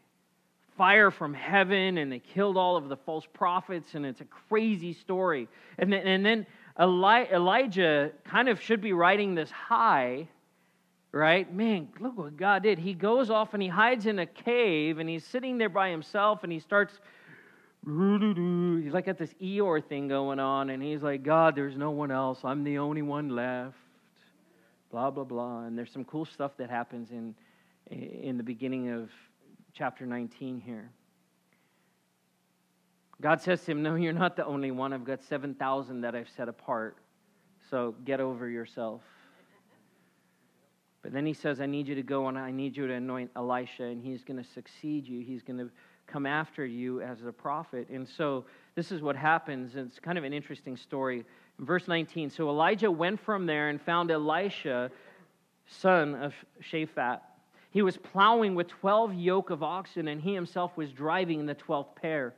Fire from heaven, and they killed all of the false prophets, and it's a crazy story. And then, and then Eli, Elijah kind of should be riding this high right? Man, look what God did. He goes off and he hides in a cave and he's sitting there by himself and he starts. He's like got this Eeyore thing going on, and he's like, God, there's no one else. I'm the only one left. Blah blah blah. And there's some cool stuff that happens in in the beginning of chapter 19 here. God says to him, No, you're not the only one. I've got 7,000 that I've set apart. So get over yourself. But then he says, I need you to go and I need you to anoint Elisha, and he's going to succeed you. He's going to come after you as a prophet. And so this is what happens. It's kind of an interesting story. In verse 19 So Elijah went from there and found Elisha, son of Shaphat. He was plowing with 12 yoke of oxen, and he himself was driving the 12th pair.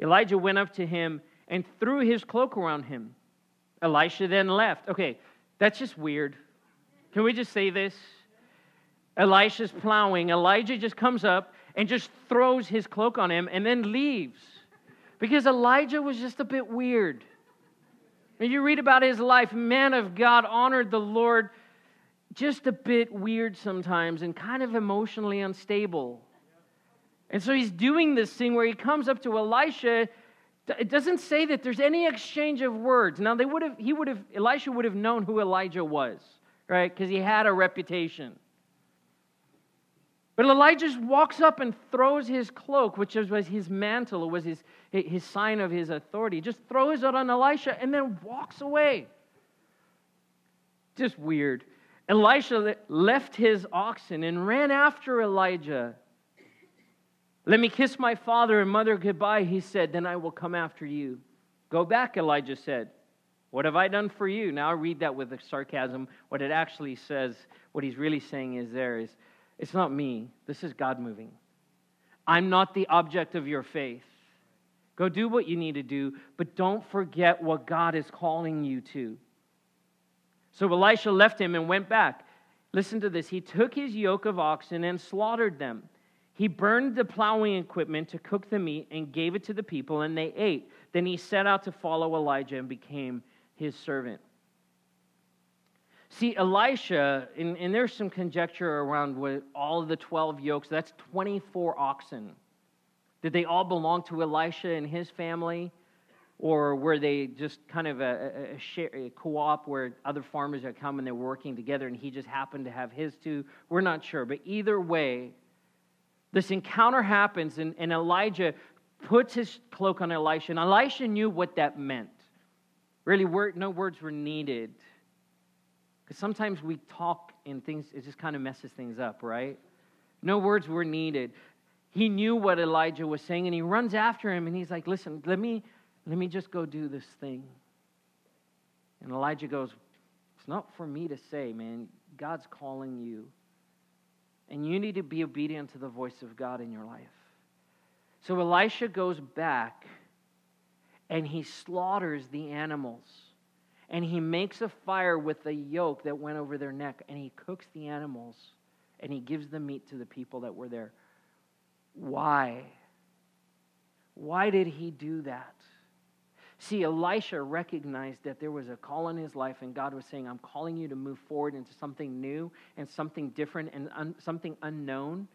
Elijah went up to him and threw his cloak around him. Elisha then left. Okay, that's just weird. Can we just say this? Elisha's plowing. Elijah just comes up and just throws his cloak on him and then leaves. Because Elijah was just a bit weird. When you read about his life, man of God honored the Lord just a bit weird sometimes and kind of emotionally unstable. And so he's doing this thing where he comes up to Elisha. It doesn't say that there's any exchange of words. Now they would have, he would have, Elisha would have known who Elijah was right? Because he had a reputation. But Elijah just walks up and throws his cloak, which was his mantle, it was his, his sign of his authority, just throws it on Elisha and then walks away. Just weird. Elisha left his oxen and ran after Elijah. Let me kiss my father and mother goodbye, he said, then I will come after you. Go back, Elijah said. What have I done for you? Now I read that with sarcasm. What it actually says, what he's really saying is there is, it's not me. This is God moving. I'm not the object of your faith. Go do what you need to do, but don't forget what God is calling you to. So Elisha left him and went back. Listen to this. He took his yoke of oxen and slaughtered them. He burned the plowing equipment to cook the meat and gave it to the people, and they ate. Then he set out to follow Elijah and became his servant. See, Elisha, and, and, there's some conjecture around with all of the 12 yokes, that's 24 oxen. Did they all belong to Elisha and his family? Or were they just kind of a, a, a co op where other farmers had come and they're working together and he just happened to have his two? We're not sure. But either way, this encounter happens and, and Elijah puts his cloak on Elisha. And Elisha knew what that meant. Really, word, no words were needed. Because sometimes we talk and things, it just kind of messes things up, right? No words were needed. He knew what Elijah was saying, and he runs after him, and he's like, Listen, let me, let me just go do this thing. And Elijah goes, It's not for me to say, man. God's calling you. And you need to be obedient to the voice of God in your life. So Elisha goes back and he slaughters the animals. And he makes a fire with the yoke that went over their neck. And he cooks the animals and he gives the meat to the people that were there. Why? Why did he do that? See, Elisha recognized that there was a call in his life, and God was saying, I'm calling you to move forward into something new and something different and un- something unknown.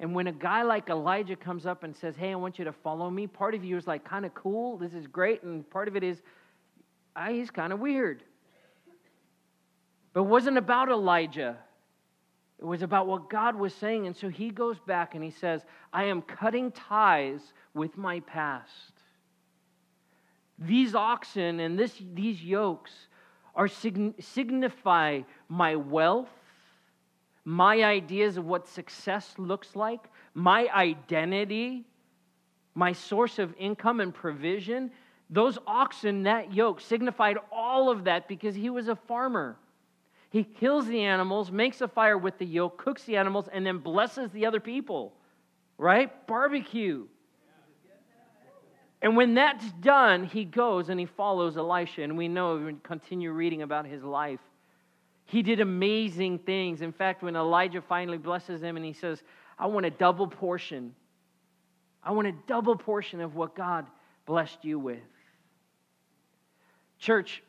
And when a guy like Elijah comes up and says, Hey, I want you to follow me, part of you is like, kind of cool, this is great, and part of it is, ah, he's kind of weird. But it wasn't about Elijah. It was about what God was saying. And so he goes back and he says, I am cutting ties with my past. These oxen and this, these yokes are signify my wealth, my ideas of what success looks like, my identity, my source of income and provision. Those oxen, that yoke, signified all of that because he was a farmer. He kills the animals, makes a fire with the yoke, cooks the animals, and then blesses the other people. Right? Barbecue. And when that's done, he goes and he follows Elisha. And we know, we continue reading about his life. He did amazing things. In fact, when Elijah finally blesses him and he says, I want a double portion, I want a double portion of what God blessed you with. Church,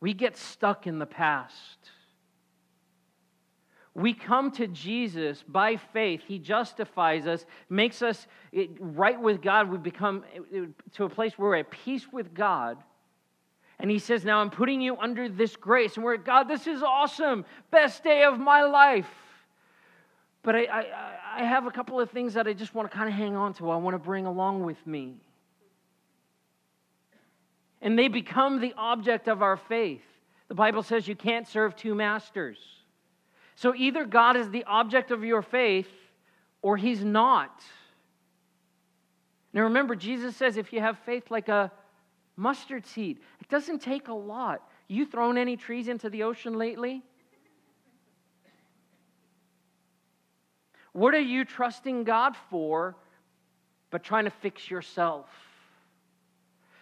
we get stuck in the past. We come to Jesus by faith. He justifies us, makes us right with God. We become to a place where we're at peace with God. And he says, Now I'm putting you under this grace. And we're, God, this is awesome. Best day of my life. But I, I, I have a couple of things that I just want to kind of hang on to, I want to bring along with me. And they become the object of our faith. The Bible says you can't serve two masters. So either God is the object of your faith or he's not. Now remember, Jesus says if you have faith like a mustard seed, it doesn't take a lot. You thrown any trees into the ocean lately? What are you trusting God for, but trying to fix yourself?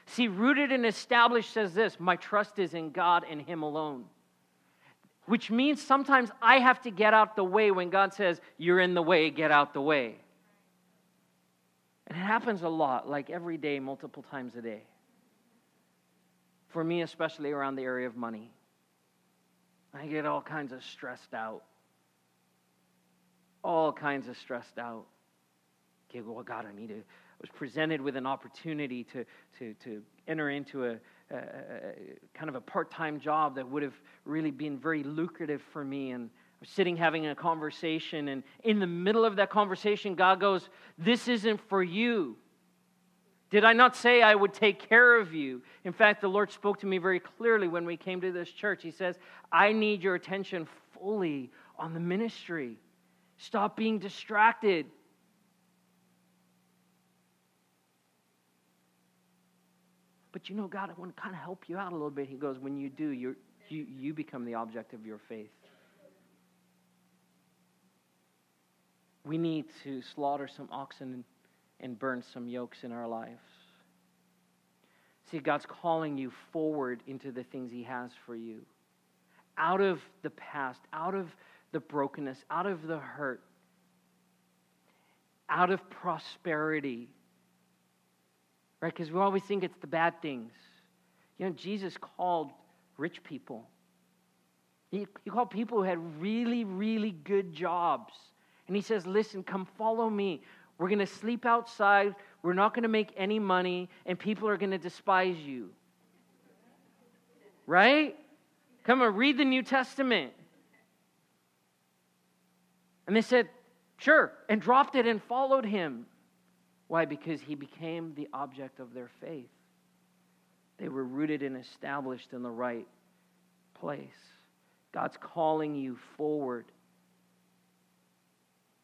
See, rooted and established says this my trust is in God and Him alone which means sometimes I have to get out the way when God says, You're in the way, get out the way. And it happens a lot, like every day, multiple times a day. For me, especially around the area of money, I get all kinds of stressed out. All kinds of stressed out. Okay, well, God, I need to. I was presented with an opportunity to, to, to enter into a, kind of a part time job that would have really been very lucrative for me. And I was sitting having a conversation, and in the middle of that conversation, God goes, This isn't for you. Did I not say I would take care of you? In fact, the Lord spoke to me very clearly when we came to this church. He says, I need your attention fully on the ministry. Stop being distracted. But you know, God, I want to kind of help you out a little bit. He goes, when you do, you you, you become the object of your faith. We need to slaughter some oxen and, burn some yokes in our lives. See, God's calling you forward into the things He has for you. Out of the past, out of the brokenness, out of the hurt, out of prosperity, right? Because we always think it's the bad things. You know, Jesus called rich people. He, he called people who had really, really good jobs. And he says, Listen, come follow me. We're going to sleep outside. We're not going to make any money, and people are going to despise you. Right? Come and read the New Testament. And they said, Sure, and dropped it and followed him. Why? Because he became the object of their faith. They were rooted and established in the right place. God's calling you forward.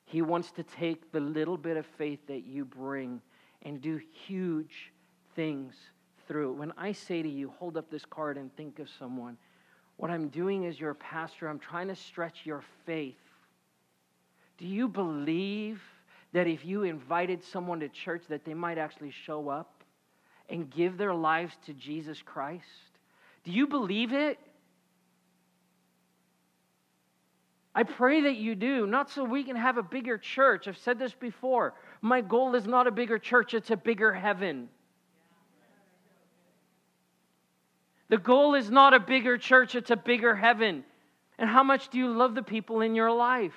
He wants to take the little bit of faith that you bring and do huge things through. When I say to you, hold up this card and think of someone, what I'm doing as your pastor, I'm trying to stretch your faith. Do you believe that if you invited someone to church that they might actually show up and give their lives to Jesus Christ? Do you believe it? I pray that you do, not so we can have a bigger church. I've said this before. My goal is not a bigger church, it's a bigger heaven. The goal is not a bigger church, it's a bigger heaven. And how much do you love the people in your life?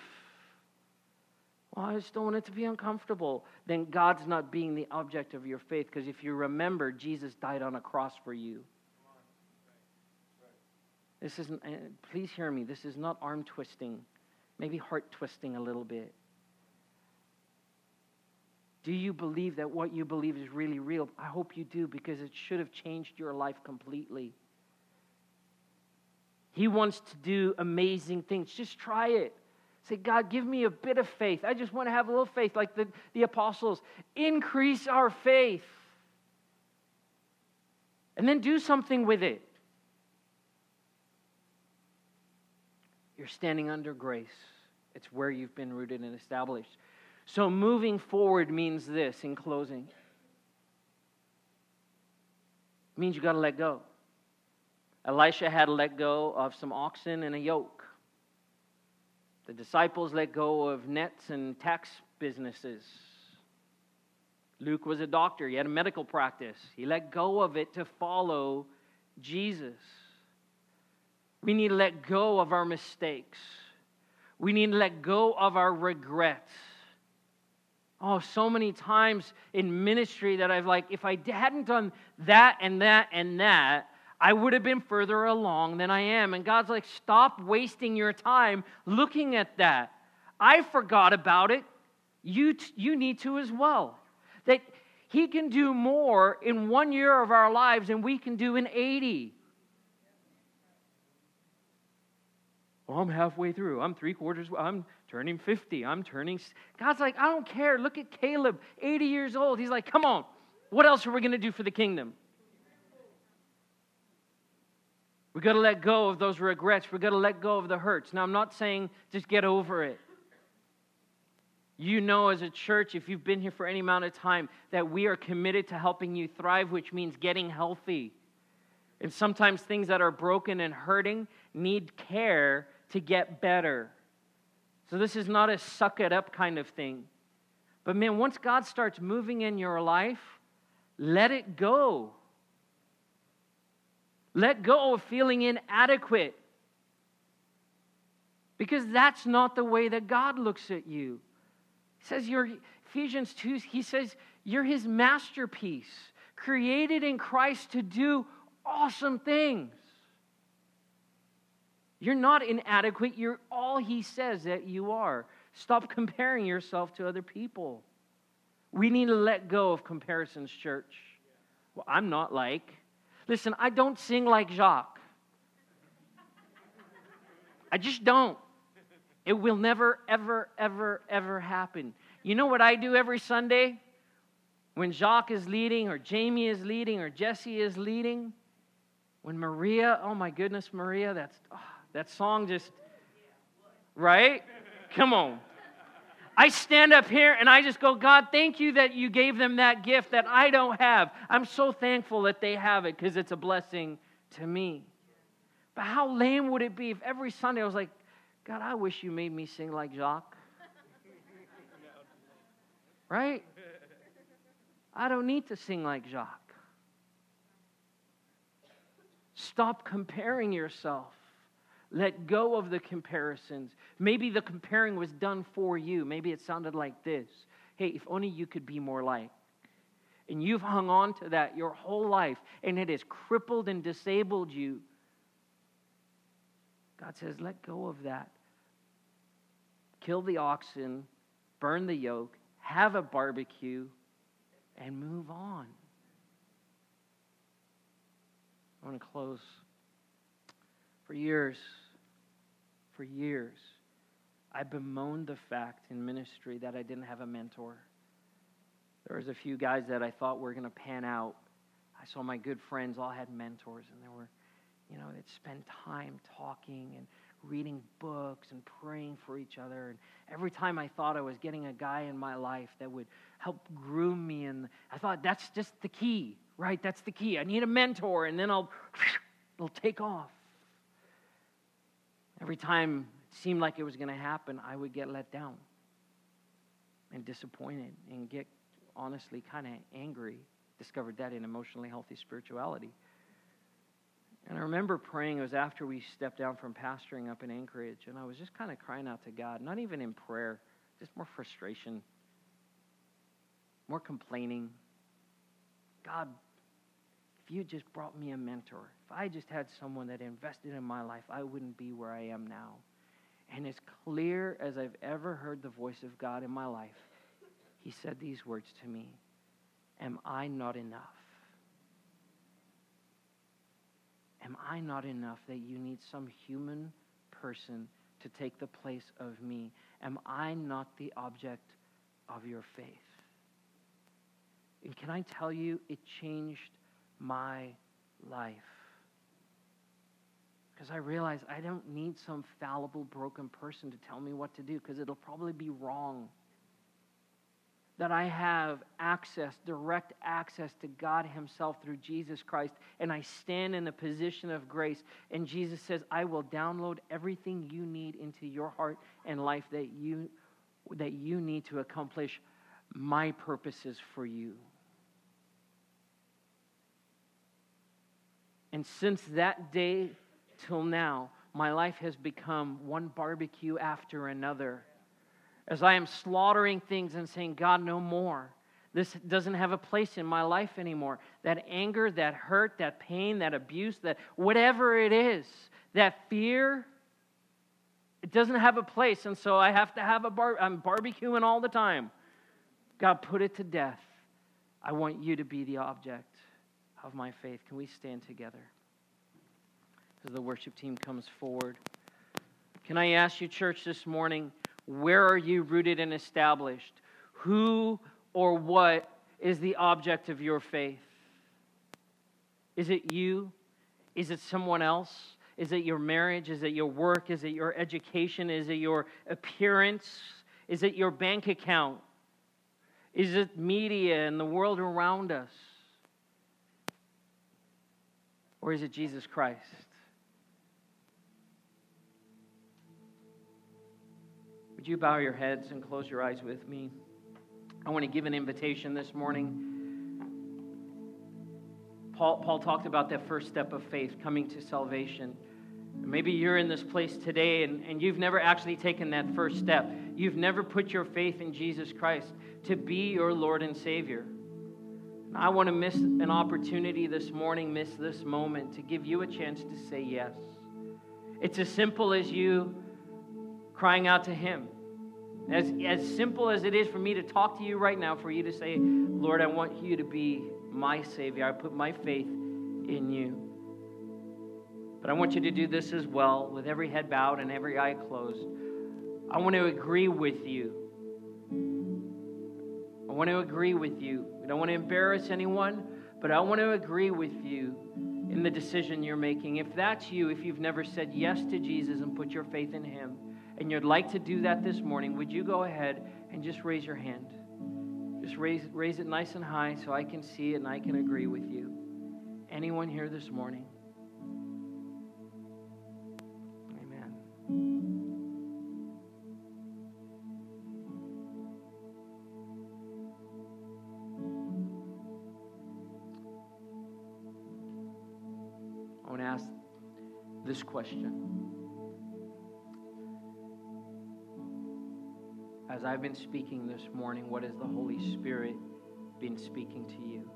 Well, I just don't want it to be uncomfortable. Then God's not being the object of your faith because if you remember, Jesus died on a cross for you. This isn't, eh, please hear me, this is not arm twisting, maybe heart twisting a little bit. Do you believe that what you believe is really real? I hope you do because it should have changed your life completely. He wants to do amazing things. Just try it. Say, God, give me a bit of faith. I just want to have a little faith like the, the apostles. Increase our faith. And then do something with it. You're standing under grace, it's where you've been rooted and established. So, moving forward means this in closing. It means you got to let go. Elisha had to let go of some oxen and a yoke. The disciples let go of nets and tax businesses. Luke was a doctor, he had a medical practice. He let go of it to follow Jesus. We need to let go of our mistakes. We need to let go of our regrets. Oh, so many times in ministry that I've like, if I hadn't done that and that and that, I would have been further along than I am. And God's like, stop wasting your time looking at that. I forgot about it. You, t- you need to as well. That He can do more in one year of our lives than we can do in 80. Well, I'm halfway through. I'm three quarters. I'm turning 50. I'm turning. God's like, I don't care. Look at Caleb, 80 years old. He's like, come on. What else are we going to do for the kingdom? We've got to let go of those regrets. We've got to let go of the hurts. Now, I'm not saying just get over it. You know, as a church, if you've been here for any amount of time, that we are committed to helping you thrive, which means getting healthy. And sometimes things that are broken and hurting need care to get better. So, this is not a suck it up kind of thing. But, man, once God starts moving in your life, let it go. Let go of feeling inadequate. Because that's not the way that God looks at you. He says, you're, Ephesians 2, he says, you're his masterpiece, created in Christ to do awesome things. You're not inadequate. You're all he says that you are. Stop comparing yourself to other people. We need to let go of comparisons, church. Well, I'm not like. Listen, I don't sing like Jacques. I just don't. It will never, ever, ever, ever happen. You know what I do every Sunday? When Jacques is leading, or Jamie is leading, or Jesse is leading, when Maria, oh my goodness, Maria, that's oh, that song just right? Come on. I stand up here and I just go, God, thank you that you gave them that gift that I don't have. I'm so thankful that they have it because it's a blessing to me. But how lame would it be if every Sunday I was like, God, I wish you made me sing like Jacques? Right? I don't need to sing like Jacques. Stop comparing yourself. Let go of the comparisons. Maybe the comparing was done for you. Maybe it sounded like this Hey, if only you could be more like. And you've hung on to that your whole life, and it has crippled and disabled you. God says, let go of that. Kill the oxen, burn the yoke, have a barbecue, and move on. I want to close. For years, for years, I bemoaned the fact in ministry that I didn't have a mentor. There was a few guys that I thought were going to pan out. I saw my good friends all had mentors, and they were, you know, they'd spend time talking and reading books and praying for each other. And every time I thought I was getting a guy in my life that would help groom me, and I thought that's just the key, right? That's the key. I need a mentor, and then I'll, it'll take off. Every time it seemed like it was going to happen, I would get let down and disappointed and get honestly kind of angry. Discovered that in emotionally healthy spirituality. And I remember praying, it was after we stepped down from pastoring up in Anchorage, and I was just kind of crying out to God, not even in prayer, just more frustration, more complaining. God, if you just brought me a mentor, if I just had someone that invested in my life, I wouldn't be where I am now. And as clear as I've ever heard the voice of God in my life, He said these words to me Am I not enough? Am I not enough that you need some human person to take the place of me? Am I not the object of your faith? And can I tell you, it changed my life. Because I realize I don't need some fallible, broken person to tell me what to do, because it'll probably be wrong that I have access, direct access to God Himself through Jesus Christ, and I stand in a position of grace. And Jesus says, I will download everything you need into your heart and life that you, that you need to accomplish my purposes for you. And since that day till now, my life has become one barbecue after another as I am slaughtering things and saying, God, no more. This doesn't have a place in my life anymore. That anger, that hurt, that pain, that abuse, that whatever it is, that fear, it doesn't have a place. And so I have to have a bar. I'm barbecuing all the time. God, put it to death. I want you to be the object of my faith. Can we stand together as the worship team comes forward? Can I ask you, church, this morning? Where are you rooted and established? Who or what is the object of your faith? Is it you? Is it someone else? Is it your marriage? Is it your work? Is it your education? Is it your appearance? Is it your bank account? Is it media and the world around us? Or is it Jesus Christ? Would you bow your heads and close your eyes with me? I want to give an invitation this morning. Paul, Paul talked about that first step of faith, coming to salvation. Maybe you're in this place today and, and you've never actually taken that first step. You've never put your faith in Jesus Christ to be your Lord and Savior. I want to miss an opportunity this morning, miss this moment to give you a chance to say yes. It's as simple as you crying out to Him. As, as simple as it is for me to talk to you right now, for you to say, Lord, I want you to be my Savior. I put my faith in you. But I want you to do this as well, with every head bowed and every eye closed. I want to agree with you. I want to agree with you. I don't want to embarrass anyone, but I want to agree with you in the decision you're making. If that's you, if you've never said yes to Jesus and put your faith in Him, and you'd like to do that this morning, would you go ahead and just raise your hand? Just raise, raise it nice and high so I can see it and I can agree with you. Anyone here this morning? Amen. This question. As I've been speaking this morning, what has the Holy Spirit been speaking to you?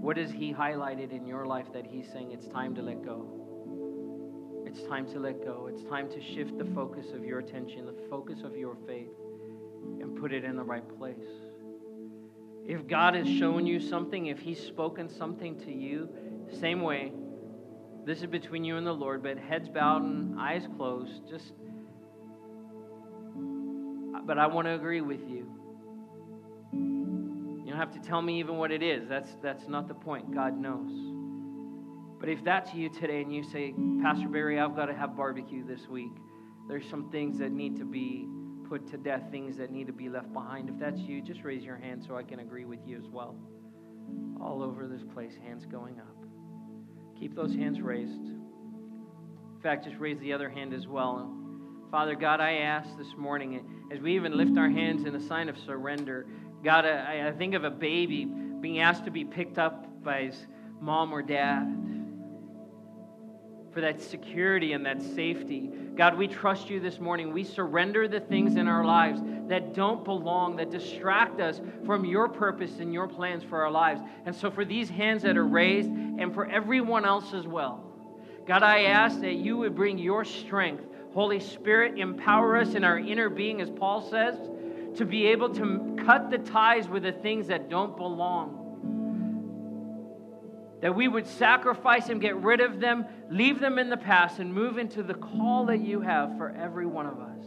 What has He highlighted in your life that He's saying it's time to let go? it's time to let go. It's time to shift the focus of your attention, the focus of your faith, and put it in the right place. If God has shown you something, if He's spoken something to you, same way, this is between you and the Lord, but heads bowed and eyes closed, just. But I want to agree with you. You don't have to tell me even what it is. That's, that's not the point. God knows. But if that's you today and you say, Pastor Barry, I've got to have barbecue this week, there's some things that need to be put to death, things that need to be left behind. If that's you, just raise your hand so I can agree with you as well. All over this place, hands going up. Keep those hands raised. In fact, just raise the other hand as well. Father God, I ask this morning, as we even lift our hands in a sign of surrender, God, I, I think of a baby being asked to be picked up by his mom or dad for that security and that safety. God, we trust you this morning. We surrender the things in our lives that don't belong, that distract us from your purpose and your plans for our lives. And so, for these hands that are raised and for everyone else as well, God, I ask that you would bring your strength. Holy Spirit, empower us in our inner being, as Paul says, to be able to cut the ties with the things that don't belong that we would sacrifice them, get rid of them, leave them in the past, and move into the call that you have for every one of us.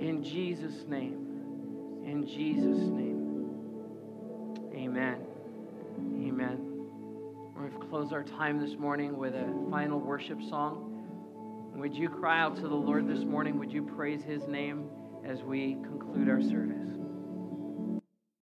In Jesus' name. In Jesus' name. Amen. Amen. We're going to close our time this morning with a final worship song. Would you cry out to the Lord this morning? Would you praise his name as we conclude our service?